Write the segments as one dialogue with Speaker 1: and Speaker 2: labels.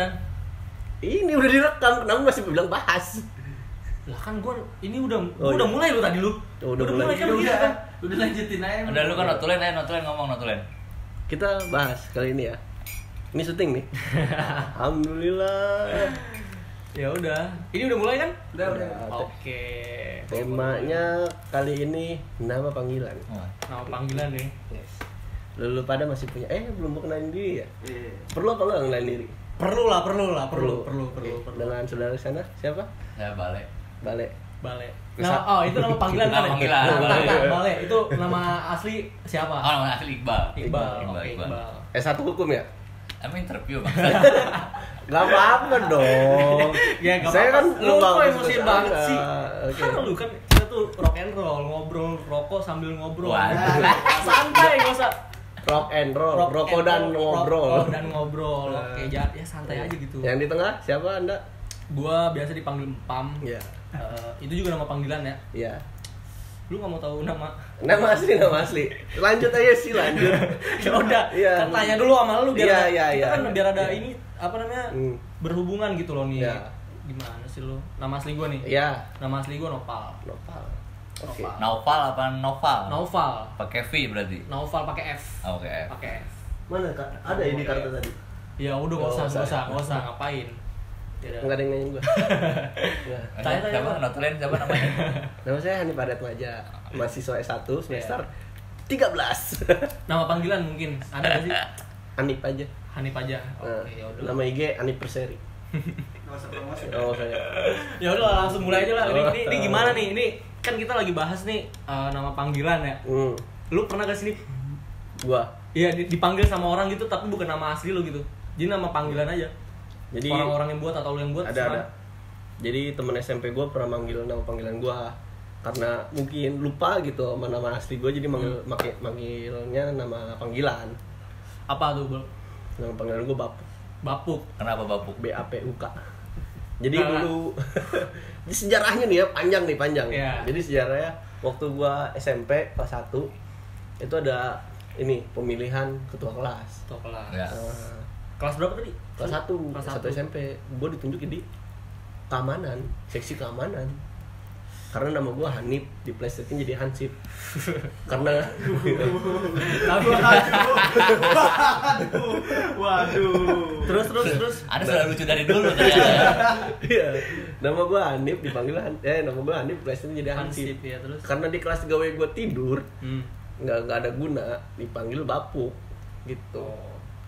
Speaker 1: Dan?
Speaker 2: Ini udah direkam, kenapa masih bilang bahas?
Speaker 1: Lah kan gua ini udah
Speaker 2: Oh,
Speaker 1: gua udah
Speaker 2: iya.
Speaker 1: mulai lu tadi lu.
Speaker 2: Oh, udah mulai.
Speaker 1: kan
Speaker 3: Ya
Speaker 1: begitu
Speaker 3: udah,
Speaker 1: kan.
Speaker 3: udah lanjutin aja.
Speaker 4: Udah lu kan notulen aja, notulen ngomong notulen.
Speaker 2: Kita bahas kali ini ya. Ini syuting nih. Alhamdulillah.
Speaker 1: Ya udah. Ini udah mulai kan?
Speaker 3: Udah, udah.
Speaker 1: Oke.
Speaker 2: Temanya kali ini nama panggilan.
Speaker 4: Wah,
Speaker 1: Nama panggilan nih.
Speaker 2: Yes. Lulu pada masih punya eh belum mau kenalin diri ya?
Speaker 3: Iya.
Speaker 2: Perlu apa enggak kenalin diri?
Speaker 1: Perlu lah, perlu lah, perlu, perlu, perlu, perlu.
Speaker 2: Dengan saudara sana siapa?
Speaker 4: saya balik.
Speaker 2: Bale.
Speaker 1: Bale.
Speaker 2: Bisa.
Speaker 1: Nah, oh itu nama panggilan
Speaker 4: Nama
Speaker 1: kan? ya?
Speaker 4: panggilan,
Speaker 1: Nah, bentar, Bale. Itu nama asli siapa?
Speaker 4: Oh, nama asli Iqbal.
Speaker 1: Iqbal.
Speaker 4: Iqbal, Iqbal.
Speaker 1: Iqbal.
Speaker 2: S1 hukum ya?
Speaker 4: Emang interview bang.
Speaker 2: Gak apa-apa dong.
Speaker 1: Ya, gak
Speaker 2: Saya kan
Speaker 1: lu kok emosi banget sih.
Speaker 2: Oke.
Speaker 1: Kan lu kan kita tuh rock and roll, ngobrol, rokok sambil ngobrol. Santai gak usah.
Speaker 2: Rock and roll,
Speaker 1: Rock
Speaker 2: rokok
Speaker 1: and
Speaker 2: dan
Speaker 1: roll,
Speaker 2: ngobrol.
Speaker 1: rokok dan ngobrol. Oke, ya, ya santai aja gitu.
Speaker 2: Yang di tengah siapa Anda?
Speaker 1: Gua biasa dipanggil Pam.
Speaker 2: Iya.
Speaker 1: Eh, itu juga nama panggilan ya.
Speaker 2: Iya.
Speaker 1: Lu gak mau tahu nama?
Speaker 2: Nama asli, nama asli. Lanjut aja sih, lanjut.
Speaker 1: ya udah,
Speaker 2: Iya.
Speaker 1: kan tanya dulu sama lu biar ada-
Speaker 2: iya,
Speaker 1: kita
Speaker 2: iya.
Speaker 1: kan biar ada
Speaker 2: Iya.
Speaker 1: ini apa namanya?
Speaker 2: Hmm.
Speaker 1: berhubungan gitu loh nih.
Speaker 2: Iya.
Speaker 1: Gimana sih lu? Nama asli gua nih.
Speaker 2: Iya.
Speaker 1: Nama asli gua Nopal.
Speaker 2: Nopal. Oke.
Speaker 1: Nopal.
Speaker 4: Noval apa Noval?
Speaker 1: Noval.
Speaker 4: Pakai V berarti.
Speaker 1: Noval pakai F.
Speaker 4: Oh, Oke.
Speaker 1: Pakai F.
Speaker 2: Mana Kak? Ada di kartu tadi?
Speaker 1: Ya udah nggak
Speaker 2: Oh,
Speaker 1: usah, nggak
Speaker 2: usah.
Speaker 1: nggak usah ngapain. Udah.
Speaker 2: Enggak ada yang nanya gua. Nggak.
Speaker 1: Tanya, tanya,
Speaker 4: siapa? Notulen siapa namanya?
Speaker 2: Nama saya Hani Padat Maja, mahasiswa S1 semester
Speaker 1: Iya.
Speaker 2: 13.
Speaker 1: Nama panggilan mungkin ada nggak sih?
Speaker 2: Anip aja.
Speaker 1: Hanif aja.
Speaker 2: Nah,
Speaker 1: Oke, ya udah.
Speaker 2: nama IG Anip Perseri.
Speaker 3: Nggak usah promosi.
Speaker 2: Oh, saya.
Speaker 1: Ya udah lah, langsung mulai aja lah. Ini, ini, ini
Speaker 2: Oh.
Speaker 1: gimana nih? Ini kan kita lagi bahas nih eh, nama panggilan ya.
Speaker 2: Hmm.
Speaker 1: Lu pernah gak sini?
Speaker 2: Gua.
Speaker 1: Iya di- dipanggil sama orang gitu tapi bukan nama asli lu gitu. Jadi nama panggilan aja.
Speaker 2: Jadi
Speaker 1: orang-orang yang buat atau lu yang buat?
Speaker 2: ada ada. Jadi temen SMP gua pernah manggil nama panggilan gua karena mungkin lupa gitu sama nama asli gua jadi manggil
Speaker 1: Hmm.
Speaker 2: manggilnya nama panggilan.
Speaker 1: Apa tuh, Bol?
Speaker 2: Nama panggilan gua Bapuk.
Speaker 1: Bapuk.
Speaker 4: Kenapa bapuk?
Speaker 2: B A P U K. Jadi
Speaker 1: Karena-
Speaker 2: dulu di sejarahnya nih ya panjang nih panjang.
Speaker 1: Iya.
Speaker 2: Jadi sejarahnya waktu gua SMP kelas 1 itu ada ini pemilihan ketua kelas.
Speaker 1: Tuh kelas.
Speaker 4: Ya.
Speaker 2: Eh,
Speaker 1: Kelas berapa tadi?
Speaker 2: kelas 1,
Speaker 1: Kelas
Speaker 2: kelas 1
Speaker 1: satu.
Speaker 2: SMP. Gua ditunjuk di keamanan, seksi keamanan. Karena nama gua Hanif di PlayStation jadi Hansip. Karena
Speaker 1: Tapi
Speaker 3: Waduh.
Speaker 1: terus terus terus.
Speaker 4: Ada sudah lucu dari dulu ternyata. ya.
Speaker 2: Iya. Nama gua Hanif dipanggil Han- eh nama gua Hanif PlayStation jadi Hansip.
Speaker 1: Hansip ya terus.
Speaker 2: Karena di kelas gawe gua tidur,
Speaker 1: Hmm.
Speaker 2: nggak nggak ada guna dipanggil bapuk gitu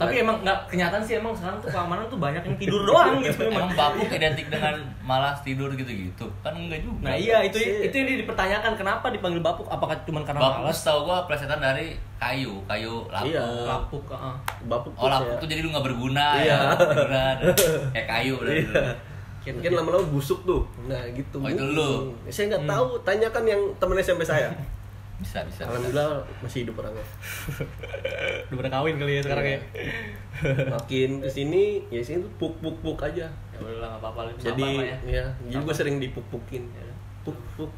Speaker 1: Tapi emang nggak kenyataan sih emang sekarang tuh keamanan tuh banyak yang tidur doang gitu
Speaker 4: Emang
Speaker 1: emang.
Speaker 4: bapuk identik dengan malas tidur gitu-gitu? Kan enggak juga.
Speaker 1: Nah iya itu
Speaker 2: Sih.
Speaker 1: itu yang dipertanyakan kenapa dipanggil bapuk? Apakah cuma karena
Speaker 4: Bapuk
Speaker 1: malas?
Speaker 4: setahu gua plesetan dari kayu, kayu lapuk.
Speaker 2: Iya.
Speaker 1: Lapuk, heeh.
Speaker 2: bapuk
Speaker 4: Oh lapuk tuh jadi lu nggak berguna
Speaker 2: Iya.
Speaker 4: ya. Kayak kayu berarti.
Speaker 2: iya mungkin lama-lama busuk tuh nah gitu
Speaker 4: Oh, itu lu.
Speaker 2: saya nggak
Speaker 1: Hmm.
Speaker 2: tahu tanyakan yang temen SMP saya
Speaker 4: Bisa, bisa. bisa.
Speaker 2: alhamdulillah masih hidup orangnya
Speaker 1: Udah pada kawin kali ya sekarang ya.
Speaker 2: makin ke sini ya sini tuh puk puk puk aja
Speaker 1: Ya udah apa-apa lah.
Speaker 2: jadi
Speaker 1: ya.
Speaker 2: ya jadi gue sering dipuk pukin puk puk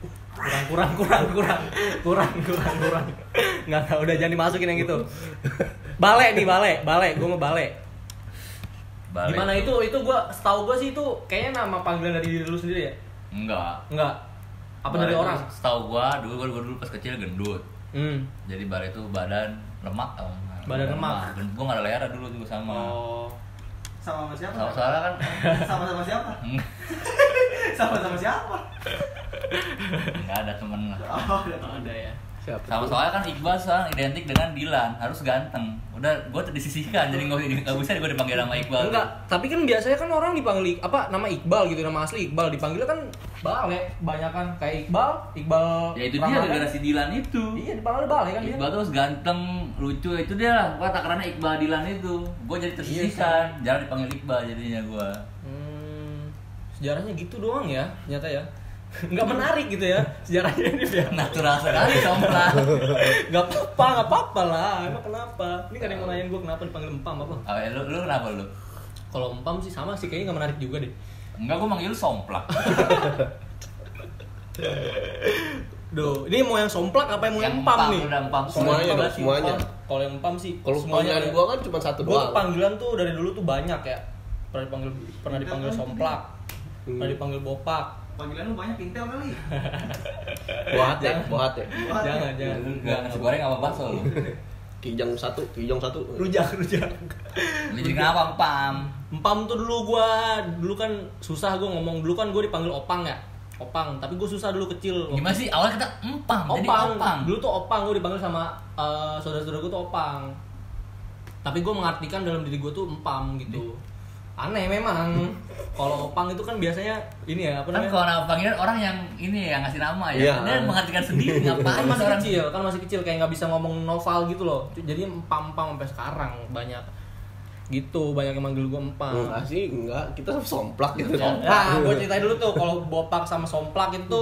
Speaker 1: kurang kurang kurang kurang kurang kurang kurang nggak tahu udah jangan dimasukin yang gitu balik nih balik balik gue mau balik
Speaker 4: Balik.
Speaker 1: gimana itu itu gue setahu gue sih itu kayaknya nama panggilan dari diri lu sendiri ya
Speaker 4: Enggak.
Speaker 1: enggak apa dari orang
Speaker 4: Setahu gua dulu gua, gua dulu pas kecil gendut.
Speaker 1: hmm.
Speaker 4: Jadi balik itu badan lemak tau nggak?
Speaker 1: Badan lemak.
Speaker 4: Dan gua nggak ada leher dulu juga sama.
Speaker 1: oh
Speaker 3: Sama sama siapa?
Speaker 4: Sama soalnya kan
Speaker 3: Sama sama siapa? Sama sama siapa?
Speaker 4: nggak ada temen lah.
Speaker 3: Oh, tahu.
Speaker 1: ada ya
Speaker 2: siapa
Speaker 4: Sama soalnya kan Iqbal sekarang identik dengan Dilan, harus ganteng. Udah, gua disisihkan, jadi nggak nggak bisa gua dipanggil nama Iqbal.
Speaker 1: enggak tapi kan biasanya kan orang dipanggil apa nama Iqbal gitu nama asli Iqbal dipanggilnya kan balik banyak kan kayak Iqbal Iqbal
Speaker 4: Ya itu dia gara-gara si Dilan itu.
Speaker 1: iya dipanggil balik kan dia
Speaker 4: Iqbal tuh harus ganteng, lucu itu dia lah. Gua tak karena Iqbal Dilan itu. Gua jadi tersisihkan, jarang dipanggil Iqbal jadinya gua.
Speaker 1: Hmm, sejarahnya gitu doang ya, ternyata ya. Nggak menarik gitu ya sejarahnya ini ya.
Speaker 4: Natural sekali somplang.
Speaker 1: Nggak apa-apa, nggak apa-apa lah. Emang kenapa? Ini kan yang mau nanyain gue kenapa dipanggil empam apa?
Speaker 4: Oh, ya, lu, lu kenapa lu?
Speaker 1: Kalau empam sih sama sih, kayaknya nggak menarik juga deh.
Speaker 4: Enggak, gua manggil lu somplak.
Speaker 1: Duh, ini mau yang somplak apa yang mau yang empam
Speaker 4: empam,
Speaker 1: nih?
Speaker 4: udah empam.
Speaker 2: Semuanya
Speaker 1: Empam
Speaker 2: semuanya.
Speaker 1: Kalau yang empam sih,
Speaker 2: kalau
Speaker 1: semuanya
Speaker 2: panggilan gua kan cuma satu
Speaker 1: Gua
Speaker 2: doang
Speaker 1: panggilan tuh dari dulu tuh banyak ya. pernah dipanggil pernah dipanggil somplak
Speaker 2: Hmm.
Speaker 1: pernah dipanggil bopak
Speaker 3: Panggilan lu banyak intel kali.
Speaker 2: buat ya buat ya
Speaker 1: jangan jangan
Speaker 4: Enggak nasi goreng apa bakso lu?
Speaker 2: kijang satu kijang satu
Speaker 1: rujak rujak
Speaker 4: Lu jadi kenapa pam?
Speaker 1: empam tuh dulu gua dulu kan susah gua ngomong dulu kan gua dipanggil opang ya opang tapi gua susah dulu kecil
Speaker 4: Gimana sih? Awal kita empang, jadi
Speaker 1: opang.
Speaker 4: opang.
Speaker 1: dulu tuh opang gua dipanggil sama eh, saudara-saudara gua tuh opang tapi gua mengartikan dalam diri gua tuh empam gitu aneh memang. Kalau opang itu kan biasanya ini ya apa
Speaker 4: Kan
Speaker 1: namanya?
Speaker 4: kalau nama panggilan orang yang ini yang ngasih nama ya.
Speaker 2: Iya.
Speaker 4: Dia mengartikan sendiri
Speaker 1: kan
Speaker 4: ngapain
Speaker 1: masih
Speaker 4: orang
Speaker 1: kecil kan masih kecil kayak nggak bisa ngomong novel gitu loh. Jadi empam empam sampai sekarang banyak gitu banyak yang manggil gue empam.
Speaker 2: Enggak sih enggak. Kita somplak gitu.
Speaker 1: Nah gue ceritain dulu tuh kalau bopak sama somplak itu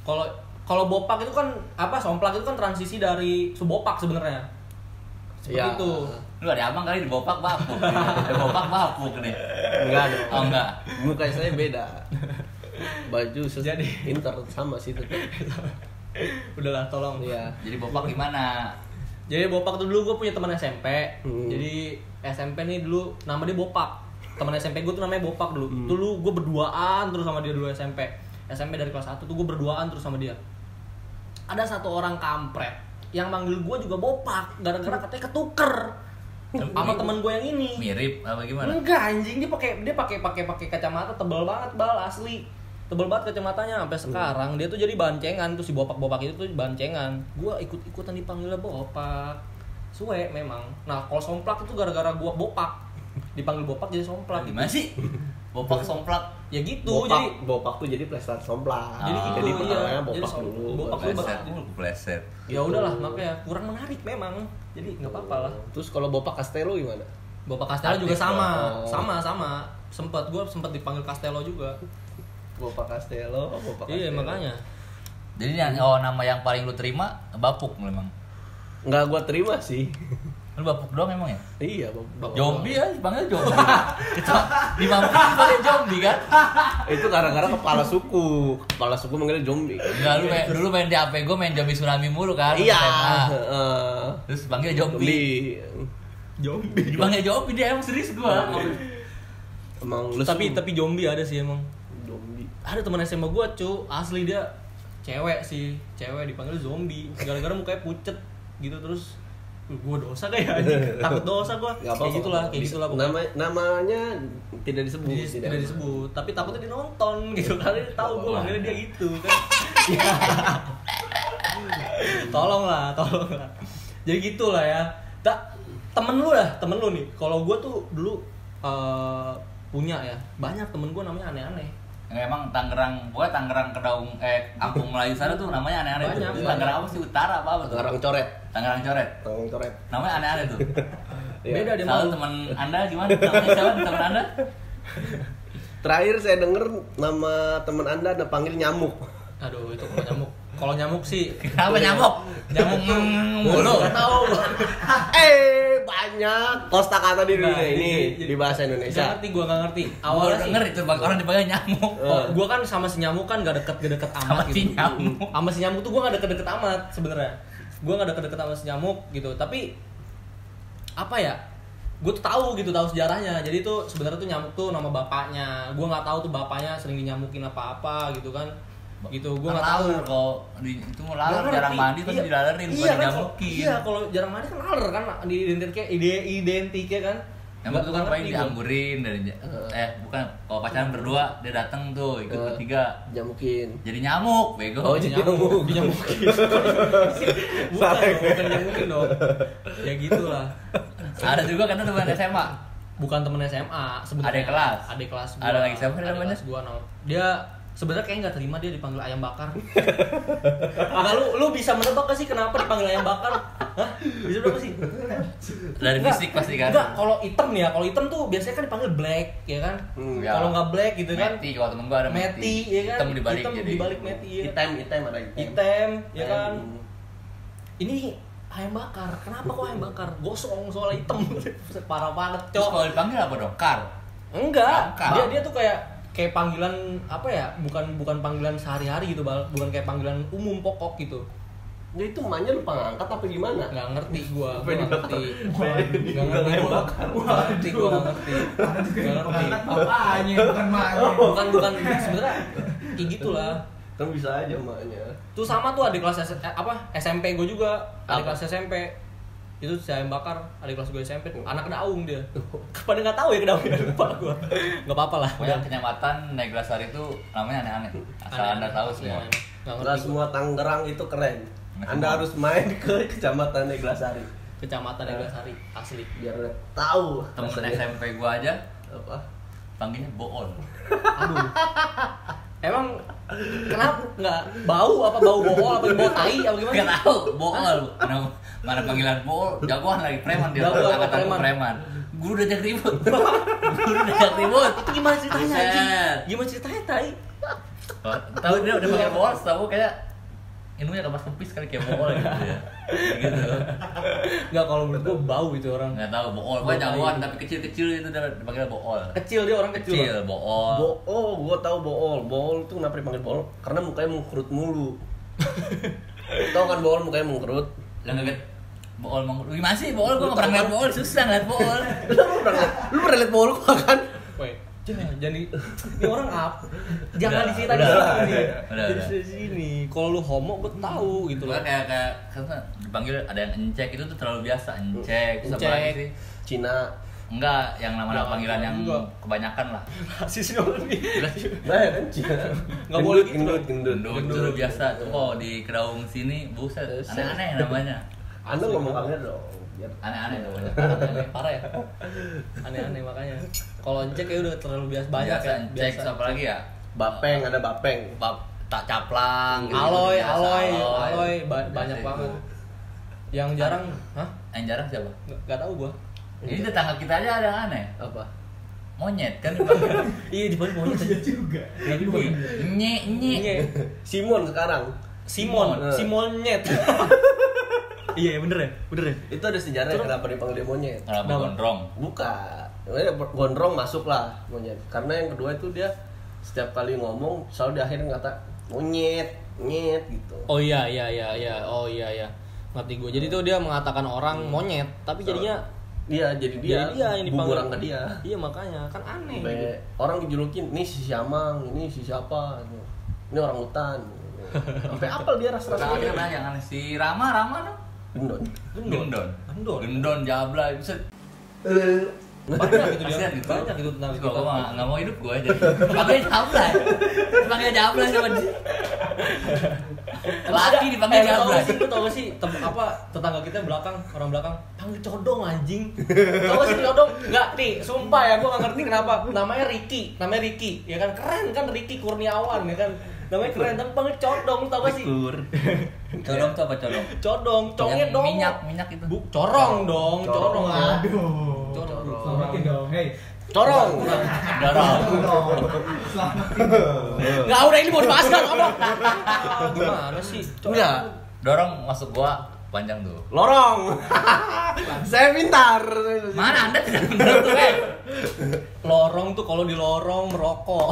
Speaker 1: kalau kalau bopak itu kan apa somplak itu kan transisi dari subopak sebenarnya. Seperti
Speaker 2: Ya.
Speaker 1: itu
Speaker 4: Lu ada abang kali di bopak bapuk. Di bopak bapuk nih.
Speaker 2: enggak dong
Speaker 4: Oh enggak.
Speaker 2: muka saya beda baju ses-
Speaker 1: Jadi.
Speaker 2: inter sama sih tetap
Speaker 1: udahlah tolong
Speaker 2: Iya.
Speaker 4: Jadi bopak gimana?
Speaker 1: jadi bopak tuh dulu gue punya teman SMP
Speaker 2: Hmm.
Speaker 1: jadi SMP nih dulu nama dia bopak teman SMP gue tuh namanya bopak dulu
Speaker 2: Hmm.
Speaker 1: dulu gue berduaan terus sama dia dulu SMP SMP dari kelas 1 tuh gue berduaan terus sama dia ada satu orang kampret yang manggil gue juga bopak gara-gara katanya ketuker sama teman gue yang ini.
Speaker 4: Mirip apa gimana?
Speaker 1: enggak anjing dia pakai dia pakai pakai pakai kacamata tebal banget bal asli. Tebal banget kacamatanya sampai sekarang. Dia tuh jadi bancengan tuh si bopak-bopak itu tuh bancengan. Gua ikut-ikutan dipanggilnya bopak. Suwe memang. Nah kalau somplak itu gara-gara gua bopak. Dipanggil bopak jadi somplak.
Speaker 4: Gimana sih? Bopak somplak.
Speaker 1: ya gitu
Speaker 2: bopak
Speaker 1: jadi
Speaker 2: bopak tuh jadi plestar somplak
Speaker 1: Jadi gitu,
Speaker 2: jadi
Speaker 1: iya. Jadi
Speaker 2: bopak
Speaker 1: som-
Speaker 2: dulu
Speaker 1: bopak
Speaker 2: baru
Speaker 1: dulu,
Speaker 2: pleset.
Speaker 4: Pleset, pleset.
Speaker 1: ya udahlah makanya kurang menarik memang jadi nggak apa-apa lah
Speaker 2: terus kalau bopak Castello gimana
Speaker 1: bopak Castello juga sama
Speaker 2: dong.
Speaker 1: sama sama sempet gua sempet dipanggil Castello juga
Speaker 2: bopak Castello bopak
Speaker 1: iya
Speaker 2: Castello.
Speaker 1: makanya
Speaker 4: Jadi yang oh, nama yang paling lu terima bapuk memang.
Speaker 2: nggak gua terima sih
Speaker 4: Lu bapuk doang emang ya?
Speaker 2: iya bopak
Speaker 4: Zombie ya, dipanggil zombie. Di Mampus dipanggil zombie kan?
Speaker 2: itu gara-gara kepala suku kepala suku manggilnya zombie
Speaker 4: Enggak, lu main, dulu main di HP gue main zombie tsunami mulu kan?
Speaker 2: iya.
Speaker 4: Terus panggil zombie.
Speaker 2: zombie
Speaker 1: zombie
Speaker 4: Dipanggil zombie dia emang serius gua.
Speaker 2: emang lu
Speaker 1: tapi tapi zombie ada sih emang
Speaker 2: zombie
Speaker 1: ada teman SMA gua cu asli dia cewek sih cewek dipanggil zombie gara-gara mukanya pucet gitu terus "Uh, gua dosa kayak anjing. Takut dosa gua.
Speaker 2: Nggak
Speaker 1: kayak gitulah kayak gitulah pokoknya.
Speaker 2: nama namanya tidak disebut
Speaker 1: Dis- tidak disebut. Tapi takutnya dinonton gitu. Karena dia tahu gua manggilnya dia gitu kan. Tolong lah tolong lah jadi gitulah ya. Tak temen lu lah temen lu nih. Kalau gua tuh dulu eh, punya ya. Banyak temen gua namanya aneh-aneh.
Speaker 4: Yang emang Tangerang, gua Tangerang Kedaung eh Kampung Melayu sana tuh namanya aneh-aneh. Tangerang apa sih? utara apa apa?
Speaker 2: Tangerang coret
Speaker 4: Tangerang coret.
Speaker 2: Tangerang coret
Speaker 4: Namanya aneh-aneh tuh.
Speaker 2: Iya.
Speaker 1: beda dia
Speaker 4: Salah
Speaker 1: malu
Speaker 4: teman Anda gimana? Namanya siapa teman Anda?
Speaker 2: terakhir saya denger nama teman anda ada panggil nyamuk
Speaker 1: Aduh, itu kalau nyamuk. Kalau nyamuk sih
Speaker 4: Kenapa nyamuk? Nyamuk mm, mulu.
Speaker 1: Tahu.
Speaker 2: eh banyak kosta kata di dunia
Speaker 1: Nah,
Speaker 2: ini
Speaker 1: jadi-
Speaker 2: di bahasa
Speaker 1: Gak
Speaker 2: Indonesia
Speaker 1: ngerti, gua gak ngerti.
Speaker 4: Awalnya denger itu bang- orang dipanggil nyamuk.
Speaker 1: oh, gua kan sama si nyamuk kan gak deket gak deket
Speaker 4: Sama
Speaker 1: amat
Speaker 4: si
Speaker 1: gitu.
Speaker 4: nyamuk.
Speaker 1: Sama si nyamuk tuh gua gak deket deket amat sebenarnya. Gua gak deket deket sama si nyamuk gitu. Tapi apa ya? Gue tuh tahu gitu tahu sejarahnya. Jadi tuh sebenarnya tuh nyamuk tuh nama bapaknya. Gua nggak tahu tuh bapaknya sering dinyamukin apa-apa gitu kan. Gitu, gua nggak tahu.
Speaker 4: Di itu laler jarang mandi terus
Speaker 1: Iya.
Speaker 4: dilalerin
Speaker 1: iya,
Speaker 4: bukan
Speaker 1: kan,
Speaker 4: dinyamukin.
Speaker 1: Iya, kalau jarang mandi kan laler kan di identiknya ide identiknya kan.
Speaker 4: Tuh kan
Speaker 1: Nggak
Speaker 4: paling dianggurin dari eh bukan kalau pacaran berdua dia datang tuh ikut
Speaker 2: Eh.
Speaker 4: bertiga
Speaker 2: nyamukin
Speaker 4: jadi nyamuk bego.
Speaker 2: Oh, jadi
Speaker 1: nyamuk,
Speaker 2: nyamuk.
Speaker 1: dinyamukin. bukan, bukan dinyamukin dong. Ya gitulah.
Speaker 4: Ada juga kan teman SMA.
Speaker 1: Bukan temen SMA sebenarnya.
Speaker 4: Adik kelas?
Speaker 1: Adik kelas gua.
Speaker 4: Ada lagi siapa namanya?
Speaker 1: gua nong. Dia sebenarnya kayak nggak terima dia dipanggil ayam bakar. Nah, lu lu bisa menebak gak sih kenapa dipanggil ayam bakar? Hah? Bisa berapa sih?
Speaker 4: Dari
Speaker 1: Enggak.
Speaker 4: fisik pasti kan.
Speaker 1: Enggak, kalau hitam nih ya, kalau hitam tuh biasanya kan dipanggil black, ya kan?
Speaker 2: Hmm,
Speaker 4: ya.
Speaker 1: Kalau nggak black gitu kan?
Speaker 4: Meti kalau temen gua ada
Speaker 1: Meti, ya kan?
Speaker 4: Hitam dibalik
Speaker 1: hitam
Speaker 4: jadi.
Speaker 1: dibalik meti, ya.
Speaker 2: item item ada item
Speaker 1: Hitam, ya kan?
Speaker 2: Hmm.
Speaker 1: Ini ayam bakar. Kenapa kok ayam bakar? Gosong soalnya hitam. Parah banget, cok.
Speaker 4: kalau dipanggil apa dong? Kar.
Speaker 1: Enggak, dia dia tuh kayak kayak panggilan apa ya? Bukan bukan panggilan sehari-hari gitu, Bal. Bukan kayak panggilan umum pokok gitu.
Speaker 2: Ya itu emaknya lupa ngangkat apa gimana?
Speaker 1: nggak ngerti gua
Speaker 2: Apa
Speaker 1: gua nggak ngerti
Speaker 2: Nggak
Speaker 1: nggak ngerti gua nggak ngerti gua nggak ngerti nggak ngerti
Speaker 3: bukan maknya.
Speaker 1: bukan bukan sebenarnya kayak gitulah
Speaker 2: Kan bisa aja emaknya.
Speaker 1: tuh sama tuh adik kelas S- eh, apa SMP gue juga adik
Speaker 2: Apa?
Speaker 1: kelas SMP itu saya bakar adik kelas gue SMP anak daung dia pada nggak tahu ya kedaung lupa gue nggak apa-apa lah
Speaker 4: Pokoknya kecamatan Neglasari itu namanya aneh-aneh. Asal
Speaker 1: Aneh.
Speaker 4: anda tahu semua.
Speaker 1: Aneh-aneh. Nggak
Speaker 2: Nggak
Speaker 1: ngerti
Speaker 2: semua Tangerang itu keren. Anda
Speaker 4: semua.
Speaker 2: harus main ke kecamatan Neglasari
Speaker 1: kecamatan Neglasari asli
Speaker 2: biar Anda tahu
Speaker 4: Temen
Speaker 2: rasanya.
Speaker 4: SMP gua aja
Speaker 2: apa.
Speaker 4: panggilnya Bool.
Speaker 1: aduh emang kenapa nggak bau apa bau bool apa bau tai apa gimana
Speaker 4: tahu, Bool. Mana, mana panggilan Bool? Jagoan lagi preman dia.
Speaker 1: Jagoan,
Speaker 4: angkatan
Speaker 1: preman.
Speaker 4: preman. Guru udah jak ribut. Guru udah ribut.
Speaker 1: itu gimana ceritanya anjing gimana ceritanya tai
Speaker 4: Oh, Tahu dia udah pakai Bool, tahu kayak ilmunya kepas kempis kali kayak Bool gitu ya. Gitu.
Speaker 1: nggak kalau menurut gue bau itu orang
Speaker 4: Nggak tahu Bool. Gua jagoan tapi kecil-kecil itu udah dipanggil Bool.
Speaker 1: kecil dia orang kecil
Speaker 4: Kecil, Bool.
Speaker 2: Bo oh, gua tahu bool. Bool tuh kenapa dipanggil bool? Karena mukanya mengkerut mulu. tahu kan bool mukanya mengkerut?
Speaker 4: Lah nggak Bool mau gimana sih Bool? Gua nggak pernah ngeliat Bool, susah ngeliat Bool.
Speaker 2: lu pernah liat- lu pernah liat bool gua kan?
Speaker 1: jadi ini orang apa? Jangan diceritain di
Speaker 4: udah,
Speaker 1: sini.
Speaker 4: udah, udah,
Speaker 1: Jadi
Speaker 4: udah.
Speaker 1: di sini. Kalau lu homo gue tahu gitu loh.
Speaker 4: Kayak kayak karena dipanggil ada yang encek itu tuh terlalu biasa encek
Speaker 1: Encek.
Speaker 4: lagi sih
Speaker 2: Cina.
Speaker 4: enggak yang nama-nama
Speaker 1: Enggak,
Speaker 4: panggilan yang
Speaker 1: enggak.
Speaker 4: kebanyakan lah
Speaker 1: Rasis orang nih.
Speaker 2: Nah, kan Cina.
Speaker 1: Nggak boleh gitu.
Speaker 2: gendut, gendut.
Speaker 4: gendut udah biasa tuh kok di kedaung sini buset aneh-aneh namanya
Speaker 2: Anda ngomong kalian dong. Biar
Speaker 4: aneh-aneh namanya
Speaker 1: Aneh, parah ya. Aneh-aneh makanya. Kalau cek ya udah terlalu biasa banyak
Speaker 4: biasa
Speaker 1: ya.
Speaker 4: encek terus apa lagi ya
Speaker 2: Bapeng ada bapeng.
Speaker 4: Bab- tak caplang gitu,
Speaker 1: Aloy,
Speaker 4: biasa,
Speaker 1: aloy, aloy, ba- banyak
Speaker 4: Biasa
Speaker 1: banget.
Speaker 4: itu.
Speaker 1: Yang jarang, hah?
Speaker 4: yang jarang siapa
Speaker 1: Nggak- tahu gua.
Speaker 4: ini tetangga kita aja ada yang aneh
Speaker 2: Apa?
Speaker 4: monyet kan
Speaker 1: Iya dipanggil monyet aja.
Speaker 3: juga.
Speaker 4: nye nye
Speaker 1: Iya.
Speaker 2: Simon sekarang.
Speaker 1: Simon,
Speaker 2: Eh.
Speaker 1: Simonyet. Iya, iya, bener ya, bener ya.
Speaker 2: Itu ada sejarah
Speaker 1: Terus-
Speaker 2: kenapa dipanggil dia monyet.
Speaker 4: kenapa
Speaker 1: Kenapa?
Speaker 4: gondrong
Speaker 2: Bukan. Gondrong masuk lah monyet. Karena yang kedua itu dia setiap kali ngomong selalu di akhir ngata monyet, nyet gitu.
Speaker 1: Oh iya iya iya iya. Oh iya iya. Ngerti gue. Jadi tuh dia mengatakan orang monyet, tapi jadinya
Speaker 2: Dia jadi dia,
Speaker 1: jadi dia yang dipanggil.
Speaker 2: bumerang ke dia.
Speaker 1: Iya makanya kan aneh. Gitu.
Speaker 2: orang dijulukin ini si Siamang, ini si siapa, ini orang hutan. Sampai apel dia ras-rasnya.
Speaker 4: yang yang aneh si Rama Rama dong
Speaker 2: Gendon.
Speaker 4: Gendon
Speaker 1: Gendon.
Speaker 4: Gendon jabla bisa
Speaker 1: Banyak gitu dia.
Speaker 4: Gitu.
Speaker 1: Banyak gitu tentang
Speaker 4: nggak nggak mau hidup gue aja. Panggil jabla. Panggil jabla sama dia. Laki dipanggil
Speaker 1: eh, lu tau gak sih, lu tau gak sih tem- apa tetangga kita belakang orang belakang panggil codong anjing. tau gak sih codong? Enggak nih, sumpah ya gua gak ngerti kenapa. Namanya Ricky, namanya Ricky, ya kan keren kan Ricky Kurniawan ya kan. Namanya keren, tapi panggil codong, tau gak sih?
Speaker 4: Colong tuh apa colong?
Speaker 1: Codong, congnya dong.
Speaker 4: minyak minyak itu.
Speaker 1: Bu, corong dong, corong. ah.
Speaker 3: Aduh.
Speaker 1: Corong.
Speaker 3: Hey.
Speaker 2: Corong.
Speaker 4: Dorong.
Speaker 3: Selamatin.
Speaker 1: Enggak, udah ini mau dibahas kan, ngomong. Gimana sih?
Speaker 2: Enggak.
Speaker 4: Dorong masuk gua panjang tuh.
Speaker 2: Lorong. Saya pintar.
Speaker 4: Mana anda tidak benar tuh eh?
Speaker 1: Lorong tuh kalau di lorong merokok.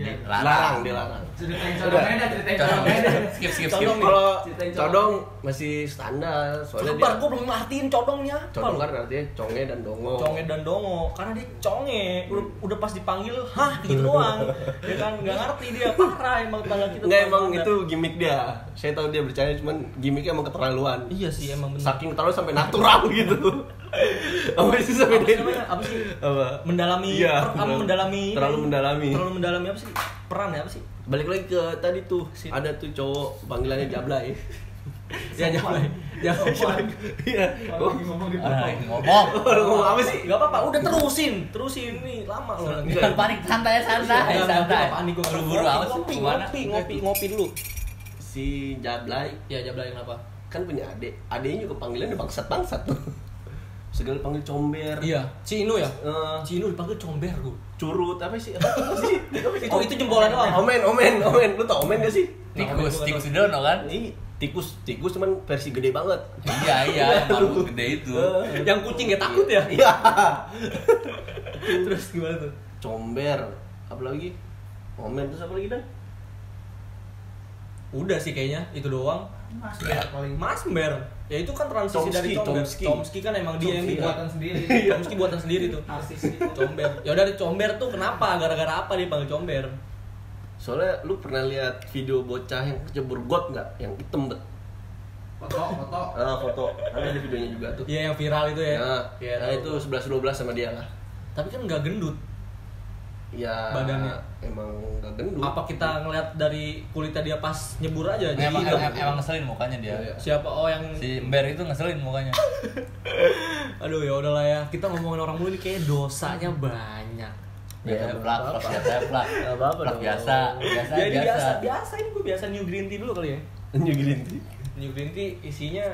Speaker 3: Ya.
Speaker 2: Larang, dilarang.
Speaker 3: Ceritain dah, ceritain dah.
Speaker 4: Skip skip skip.
Speaker 1: Codong.
Speaker 2: Kalau codong masih standar, soalnya
Speaker 1: Sabar,
Speaker 2: dia
Speaker 1: gue belum ngertiin codongnya
Speaker 2: codong
Speaker 1: lu?
Speaker 2: kan artinya conge dan dongo.
Speaker 1: Conge dan dongo, karena dia conge, udah, udah pas dipanggil, hah gitu doang, ya kan nggak ngerti dia parah emang tetangga kita.
Speaker 2: Enggak emang itu gimmick dia. Saya tahu dia bercanda cuman gimmicknya emang keterlaluan.
Speaker 1: Iya sih emang benar.
Speaker 2: Saking terlalu sampai natural gitu. Apa sih sampai
Speaker 1: Apa sih? Apa sih?
Speaker 2: Apa?
Speaker 1: Mendalami,
Speaker 2: Iya,
Speaker 1: per- apa
Speaker 2: terlalu-
Speaker 1: mendalami,
Speaker 2: terlalu mendalami.
Speaker 1: terlalu mendalami apa sih? Peran ya apa sih?
Speaker 2: Balik lagi ke tadi tuh,
Speaker 1: Sip.
Speaker 2: ada tuh cowok panggilannya Jablay.
Speaker 1: Ya jangan, jangan.
Speaker 2: Iya.
Speaker 3: Ngomong
Speaker 4: Ah, ngomong.
Speaker 2: Orang ngomong apa sih?
Speaker 1: Gak apa-apa, udah terusin, terusin nih lama loh.
Speaker 4: Jangan panik santai santai
Speaker 1: Jangan,
Speaker 4: santai.
Speaker 1: apaan nih, gua
Speaker 4: Buru-buru amat sih
Speaker 1: ngopi, ngopi, ngopi, ngopi dulu.
Speaker 2: Si Jablay
Speaker 1: Ya jablain apa?
Speaker 2: kan punya adik. Adiknya juga panggilannya bangsat-bangsat tuh. Segala panggil comber.
Speaker 1: Iya, si Inu ya?
Speaker 2: Eh,
Speaker 1: Si Inu dipanggil comber gue.
Speaker 2: curut apa sih? Apa sih?
Speaker 1: Itu itu jempolan doang.
Speaker 2: Omen, omen, omen. Lu tau omen gak sih?
Speaker 4: Tikus tikus Dono kan?
Speaker 2: Ini tikus, tikus cuman versi gede banget.
Speaker 4: Iya iya makhluk gede itu.
Speaker 2: Eh,
Speaker 1: Yang kucing gak takut ya?
Speaker 2: Iya.
Speaker 1: Terus gimana tuh?
Speaker 2: Comber. Apa lagi? Omen terus apa lagi dan?
Speaker 1: Udah sih kayaknya itu doang.
Speaker 3: Mas ya paling
Speaker 1: Masmer. Ya itu kan transisi
Speaker 2: Tomski,
Speaker 1: dari Comber.
Speaker 2: Tomski.
Speaker 1: Tomski kan emang dia yang bikin.
Speaker 3: buatan sendiri.
Speaker 1: Tomski buatan sendiri tuh.
Speaker 3: artis gitu.
Speaker 1: Comber. Ya udah Comber tuh kenapa? Gara-gara apa dia panggil Comber?
Speaker 2: Soalnya lu pernah lihat video bocah yang kecebur got nggak? Yang hitam bet.
Speaker 3: Foto, foto.
Speaker 2: Ah, foto. Ada di videonya juga tuh.
Speaker 1: Iya yang viral itu ya.
Speaker 2: Nah,
Speaker 1: Iya,
Speaker 2: nah itu 11 12 sama dia lah.
Speaker 1: Tapi kan nggak gendut.
Speaker 2: Ya
Speaker 1: Badannya.
Speaker 2: Emang gak gendut.
Speaker 1: Apa kita ngeliat dari kulitnya dia pas nyebur aja? Jadi
Speaker 4: Emang, emang, emang ngeselin mukanya dia.
Speaker 2: Iya.
Speaker 1: Siapa? Oh yang
Speaker 4: Si Ember itu ngeselin mukanya.
Speaker 1: Aduh ya udahlah ya. Kita ngomongin orang mulu ini kayak dosanya banyak.
Speaker 2: Ya,
Speaker 4: plak, plak biasa, plak. Biasa, biasa,
Speaker 1: Jadi biasa.
Speaker 4: biasa.
Speaker 1: biasa ini gue biasa new green tea dulu kali ya.
Speaker 2: New green tea.
Speaker 1: New green tea isinya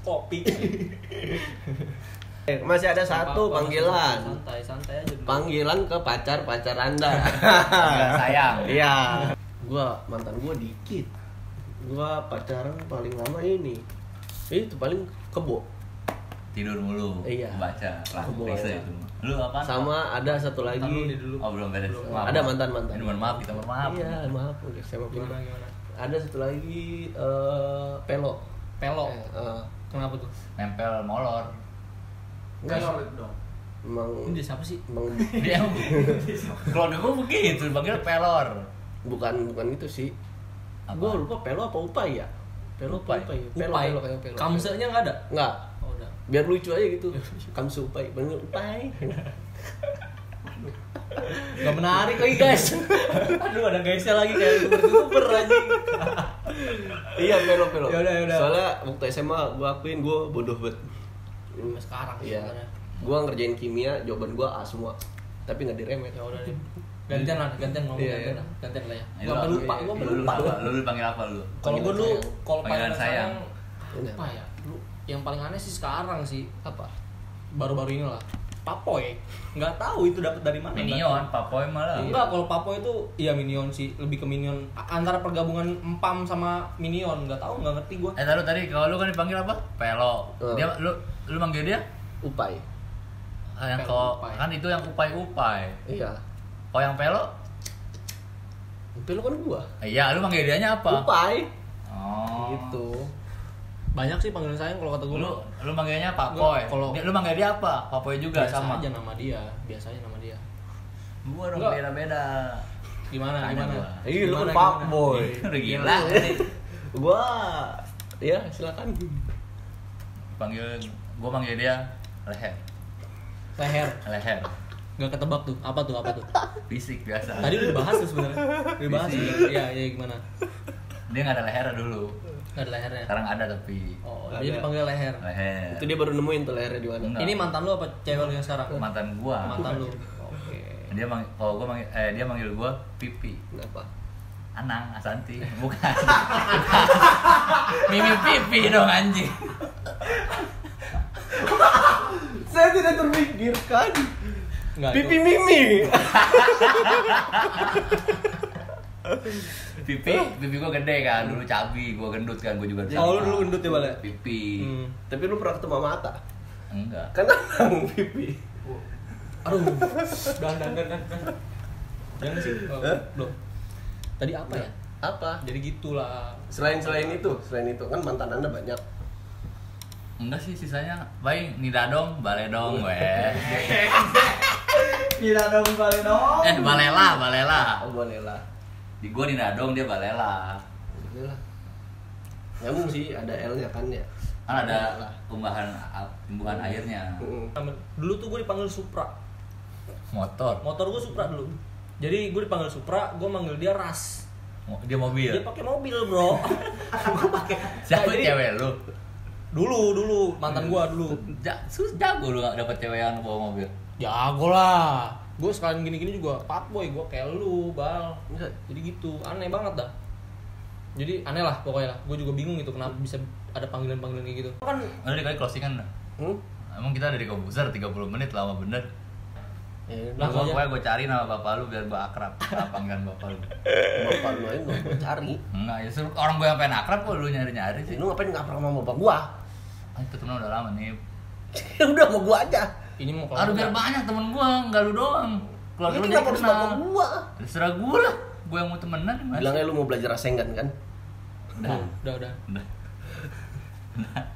Speaker 1: kopi.
Speaker 2: Eh, masih ada satu panggilan.
Speaker 1: Santai, santai aja dulu.
Speaker 2: Panggilan ke pacar-pacar Anda.
Speaker 4: Sayang.
Speaker 2: Iya. Gua mantan gua dikit. Gua pacaran paling lama ini. Itu paling kebo.
Speaker 4: Tidur mulu,
Speaker 2: Iya.
Speaker 4: baca, bisa itu. Lu apa?
Speaker 2: Sama ada satu lagi.
Speaker 1: dulu.
Speaker 4: Oh belum beres.
Speaker 1: Belum.
Speaker 4: Maaf.
Speaker 2: Ada mantan-mantan.
Speaker 4: Ini mohon maaf, kita mohon maaf.
Speaker 2: Iya, maaf udah saya mau
Speaker 1: Gimana gimana?
Speaker 2: Ada satu lagi eh, pelo.
Speaker 1: Pelo.
Speaker 2: Eh, eh,
Speaker 1: Kenapa tuh?
Speaker 4: Nempel molor.
Speaker 2: Enggak
Speaker 3: Pelor
Speaker 2: sih.
Speaker 3: itu dong.
Speaker 2: Emang
Speaker 1: Ini dia siapa sih?
Speaker 2: emang
Speaker 4: Dia keluarga gue begitu, panggil pelor.
Speaker 2: bukan bukan itu sih.
Speaker 4: Apa?
Speaker 2: Gua lupa pelo apa upai ya? Pelo apa
Speaker 4: Upai.
Speaker 2: upai? Pelo,
Speaker 1: Upai.
Speaker 2: pelo kayak pelo.
Speaker 1: Kamsenya nggak ada?
Speaker 2: Enggak.
Speaker 1: Oh, udah.
Speaker 2: Biar lucu aja gitu. Kamsu upai, bener upai.
Speaker 1: Gak menarik lagi guys. Aduh ada guysnya lagi kayak youtuber aja.
Speaker 2: iya pelo pelo.
Speaker 1: Yaudah, yaudah.
Speaker 2: Soalnya waktu SMA gua akuin gua bodoh banget.
Speaker 1: Sekarang
Speaker 2: Iya.
Speaker 1: sebenarnya.
Speaker 2: Gua ngerjain kimia, jawaban gua A semua. Tapi nggak diremet.
Speaker 1: Ya udah deh. Gantian lah, gantian ngomong
Speaker 2: Iya,
Speaker 1: gantian
Speaker 2: iya.
Speaker 1: lah. Gantian lah ya.
Speaker 4: Ayo,
Speaker 1: Gua sampai
Speaker 4: lu-
Speaker 1: lupa, gua
Speaker 4: Lu
Speaker 1: sampai
Speaker 4: lu
Speaker 1: lupa.
Speaker 4: Lu lu panggil apa lu?
Speaker 1: Kalau gua dulu,
Speaker 2: Panggilan
Speaker 1: kalau
Speaker 4: Panggilan sayang.
Speaker 1: sayang, apa ya? Lu yang paling aneh sih sekarang sih
Speaker 2: Apa?
Speaker 1: baru-baru ini lah. Papoy, nggak tahu itu dapat dari mana.
Speaker 4: Minion, papoy malah.
Speaker 1: Enggak, kalau Papoy itu iya Minion sih, lebih ke Minion antara pergabungan Empam sama Minion, nggak tahu nggak ngerti gua.
Speaker 4: Eh tadi tadi kalau lu kan dipanggil apa? Pelo.
Speaker 2: Oh.
Speaker 4: Dia lu lu manggil dia?
Speaker 2: Upai.
Speaker 4: Ah, yang kau
Speaker 1: upai.
Speaker 4: kan itu yang upai-upai.
Speaker 2: Iya.
Speaker 4: Kalau yang pelo?
Speaker 2: Pelo kan gua.
Speaker 4: Eh, Iya, lu manggil dianya apa?
Speaker 2: Upai.
Speaker 4: Oh.
Speaker 2: Gitu.
Speaker 1: Banyak sih panggilan sayang kalau kata gua.
Speaker 4: Lu lu manggilnya papoy.
Speaker 1: Enggak, kalau-
Speaker 4: Dia- lu manggil dia apa? Papoy juga
Speaker 1: biasa
Speaker 4: sama.
Speaker 1: aja nama dia, biasanya nama dia.
Speaker 4: Gua dong
Speaker 1: Enggak.
Speaker 4: beda-beda.
Speaker 1: Gimana
Speaker 4: Tanya
Speaker 1: gimana?
Speaker 2: Iya, lu fuckboy.
Speaker 4: Udah gila.
Speaker 2: Gua ya silakan.
Speaker 4: Panggil gua manggil dia leher.
Speaker 1: Leher,
Speaker 4: Leher.
Speaker 1: nggak ketebak tuh. Apa tuh? Apa tuh?
Speaker 4: Fisik biasa.
Speaker 1: Tadi udah dibahas tuh sebenarnya. Udah dibahas.
Speaker 4: Fisik.
Speaker 1: Iya, iya gimana?
Speaker 4: dia nggak ada leher dulu.
Speaker 1: Nggak ada lehernya.
Speaker 4: Sekarang ada tapi
Speaker 1: Oh,
Speaker 2: Ada.
Speaker 1: jadi dipanggil leher.
Speaker 4: leher.
Speaker 2: Itu dia baru nemuin tuh lehernya di mana.
Speaker 4: Enggak.
Speaker 1: Ini mantan lu apa cewek lu yang sekarang?
Speaker 4: mantan gua.
Speaker 1: Mantan lu. Oke.
Speaker 4: Dia manggil, kalau gua manggil, eh dia manggil gua pipi.
Speaker 2: Kenapa?
Speaker 4: Anang, Asanti, bukan. Mimi pipi dong anjing.
Speaker 2: Saya tidak terpikirkan. Pipi Mimi.
Speaker 4: Pipi, pipi gua gede kan, dulu cabi, gua gendut kan, gua juga.
Speaker 1: Oh, lu dulu gendut ya, Bal, ya?
Speaker 4: Pipi.
Speaker 1: Hmm.
Speaker 2: Tapi lu pernah ketemu mata?
Speaker 4: Enggak.
Speaker 2: Kan abang pipi.
Speaker 1: Aduh. Dan dan dan dan. Jangan sih. Oh,
Speaker 2: Hah?
Speaker 1: belum. Tadi apa ya?
Speaker 2: Apa?
Speaker 1: Jadi gitulah.
Speaker 2: Selain selain itu, selain itu kan mantan anda banyak.
Speaker 4: Enggak sih sisanya. Baik, nida dong, bale dong, weh.
Speaker 3: Tidak dong.
Speaker 4: Eh, balela, balela.
Speaker 2: Oh boleh lah.
Speaker 4: Di gua nida dong, dia balela.
Speaker 2: Lah. Nyambung sih, ada L-nya kan ya.
Speaker 4: Kan ada tumbuhan tumbuhan airnya.
Speaker 2: Mm.
Speaker 1: Dulu tuh gue dipanggil Supra.
Speaker 4: Motor.
Speaker 1: Motor gue Supra dulu. Jadi gue dipanggil Supra, gue manggil dia Ras.
Speaker 4: Dia mobil.
Speaker 1: Dia pakai mobil, Bro. Gue pakai.
Speaker 4: Siapa
Speaker 1: Nah,
Speaker 4: cewek lu?
Speaker 1: Dulu, dulu mantan gua dulu.
Speaker 4: Ja, sus jago lu gak dapet cewek yang bawa mobil.
Speaker 1: Jago lah. Gue sekalian gini-gini juga fuckboy, gue kayak lu, Bal.
Speaker 2: Enggak.
Speaker 1: Jadi gitu, aneh banget dah. Jadi aneh lah pokoknya lah. Gue juga bingung gitu kenapa bisa ada panggilan-panggilan kayak gitu. Kan
Speaker 4: Udah dikali closingan dah.
Speaker 2: Hmm?
Speaker 4: Emang kita dari komputer 30 menit lama bener.
Speaker 2: Ya,
Speaker 1: Lah,
Speaker 4: Gua pokoknya gue cari nama bapak lu biar gue akrab. Apa panggilan bapak lu?
Speaker 2: bapak lu aja gua cari.
Speaker 4: Enggak, ya orang gue yang pengen akrab kok lu nyari-nyari sih.
Speaker 2: Lu ngapain nggak pernah sama bapak gua?
Speaker 4: Ah, itu temen udah lama nih.
Speaker 2: Ya udah sama gua aja.
Speaker 1: ini mau
Speaker 4: Aduh biar banyak temen gue, enggak lu doang. Lu
Speaker 2: kenapa bapak
Speaker 4: kenal.
Speaker 2: gua?
Speaker 4: Terserah gue lah. Gue yang mau temenan.
Speaker 2: Bilangnya lu mau belajar rasengan kan?
Speaker 4: Udah.
Speaker 1: udah udah
Speaker 4: Udah.